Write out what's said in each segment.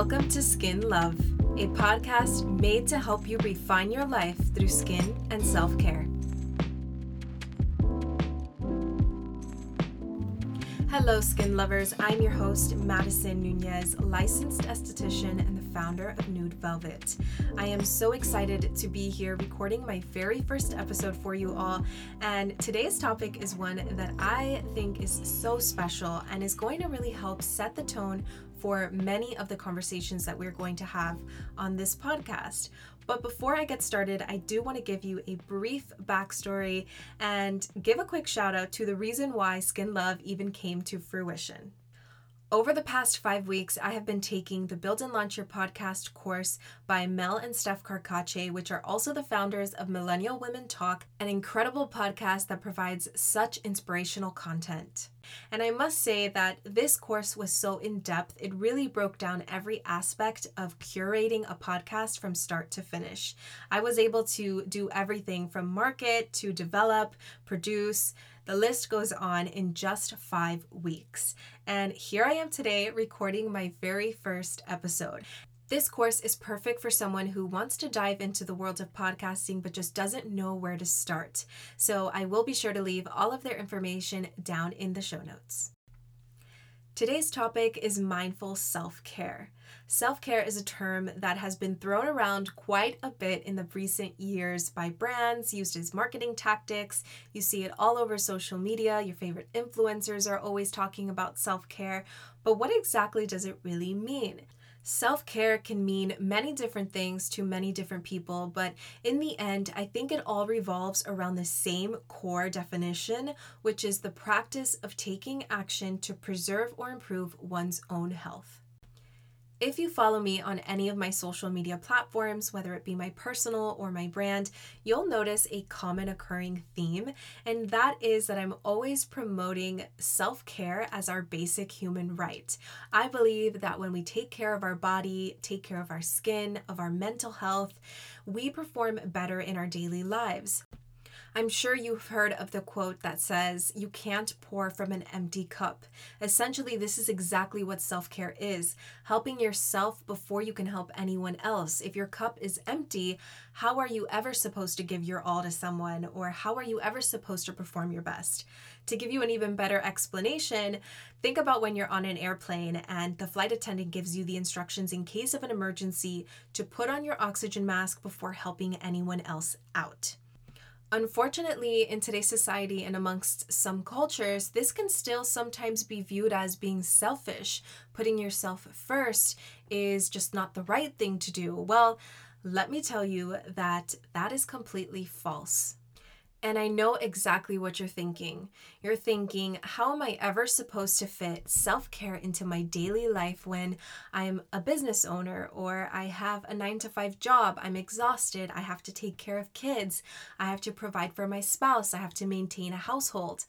Welcome to Skin Love, a podcast made to help you refine your life through skin and self care. Hello, skin lovers. I'm your host, Madison Nunez, licensed esthetician and the founder of Nude Velvet. I am so excited to be here recording my very first episode for you all. And today's topic is one that I think is so special and is going to really help set the tone for many of the conversations that we're going to have on this podcast. But before I get started, I do want to give you a brief backstory and give a quick shout out to the reason why Skin Love even came to fruition. Over the past five weeks, I have been taking the Build and Launch Your podcast course by Mel and Steph Carcache, which are also the founders of Millennial Women Talk, an incredible podcast that provides such inspirational content. And I must say that this course was so in depth, it really broke down every aspect of curating a podcast from start to finish. I was able to do everything from market to develop, produce, the list goes on in just five weeks. And here I am today recording my very first episode. This course is perfect for someone who wants to dive into the world of podcasting but just doesn't know where to start. So I will be sure to leave all of their information down in the show notes. Today's topic is mindful self care. Self care is a term that has been thrown around quite a bit in the recent years by brands, used as marketing tactics. You see it all over social media. Your favorite influencers are always talking about self care. But what exactly does it really mean? Self care can mean many different things to many different people, but in the end, I think it all revolves around the same core definition, which is the practice of taking action to preserve or improve one's own health. If you follow me on any of my social media platforms, whether it be my personal or my brand, you'll notice a common occurring theme, and that is that I'm always promoting self care as our basic human right. I believe that when we take care of our body, take care of our skin, of our mental health, we perform better in our daily lives. I'm sure you've heard of the quote that says, You can't pour from an empty cup. Essentially, this is exactly what self care is helping yourself before you can help anyone else. If your cup is empty, how are you ever supposed to give your all to someone, or how are you ever supposed to perform your best? To give you an even better explanation, think about when you're on an airplane and the flight attendant gives you the instructions in case of an emergency to put on your oxygen mask before helping anyone else out. Unfortunately, in today's society and amongst some cultures, this can still sometimes be viewed as being selfish. Putting yourself first is just not the right thing to do. Well, let me tell you that that is completely false. And I know exactly what you're thinking. You're thinking, how am I ever supposed to fit self care into my daily life when I'm a business owner or I have a nine to five job? I'm exhausted. I have to take care of kids. I have to provide for my spouse. I have to maintain a household.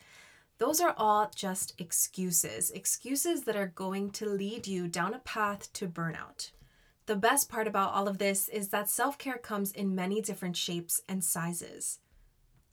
Those are all just excuses, excuses that are going to lead you down a path to burnout. The best part about all of this is that self care comes in many different shapes and sizes.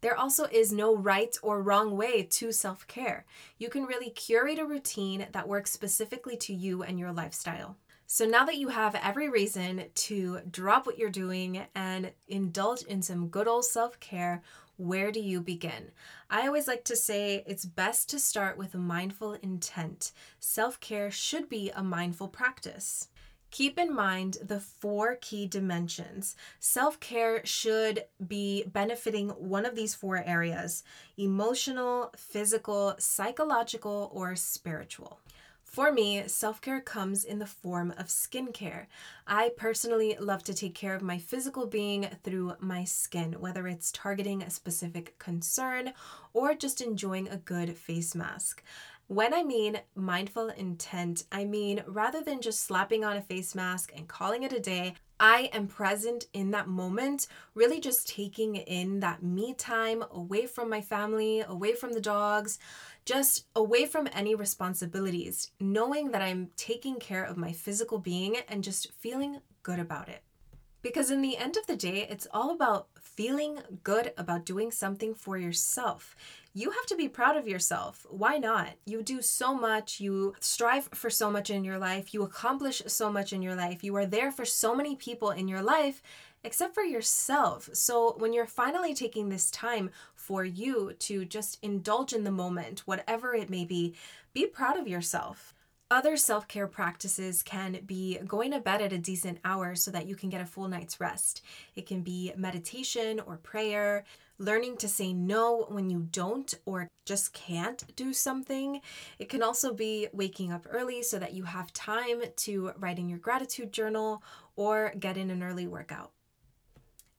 There also is no right or wrong way to self care. You can really curate a routine that works specifically to you and your lifestyle. So now that you have every reason to drop what you're doing and indulge in some good old self care, where do you begin? I always like to say it's best to start with a mindful intent. Self care should be a mindful practice. Keep in mind the four key dimensions. Self care should be benefiting one of these four areas emotional, physical, psychological, or spiritual. For me, self care comes in the form of skincare. I personally love to take care of my physical being through my skin, whether it's targeting a specific concern or just enjoying a good face mask. When I mean mindful intent, I mean rather than just slapping on a face mask and calling it a day, I am present in that moment, really just taking in that me time away from my family, away from the dogs, just away from any responsibilities, knowing that I'm taking care of my physical being and just feeling good about it. Because in the end of the day, it's all about feeling good about doing something for yourself. You have to be proud of yourself. Why not? You do so much, you strive for so much in your life, you accomplish so much in your life, you are there for so many people in your life, except for yourself. So when you're finally taking this time for you to just indulge in the moment, whatever it may be, be proud of yourself. Other self care practices can be going to bed at a decent hour so that you can get a full night's rest. It can be meditation or prayer, learning to say no when you don't or just can't do something. It can also be waking up early so that you have time to write in your gratitude journal or get in an early workout.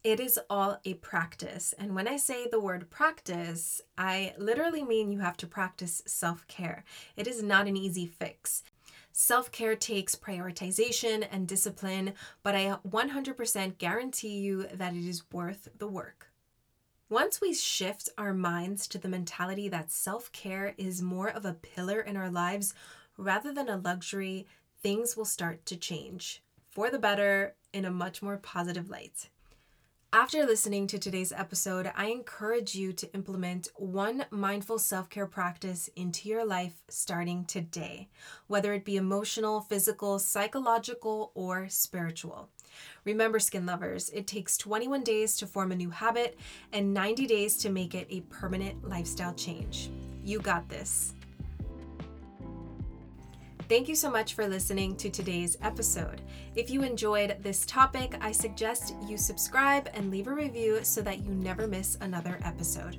It is all a practice. And when I say the word practice, I literally mean you have to practice self care. It is not an easy fix. Self care takes prioritization and discipline, but I 100% guarantee you that it is worth the work. Once we shift our minds to the mentality that self care is more of a pillar in our lives rather than a luxury, things will start to change for the better in a much more positive light. After listening to today's episode, I encourage you to implement one mindful self care practice into your life starting today, whether it be emotional, physical, psychological, or spiritual. Remember, skin lovers, it takes 21 days to form a new habit and 90 days to make it a permanent lifestyle change. You got this. Thank you so much for listening to today's episode. If you enjoyed this topic, I suggest you subscribe and leave a review so that you never miss another episode.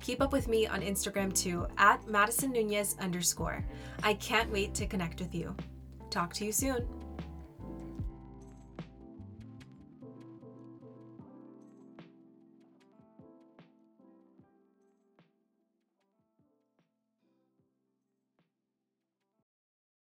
Keep up with me on Instagram too, at Madison Nunez underscore. I can't wait to connect with you. Talk to you soon.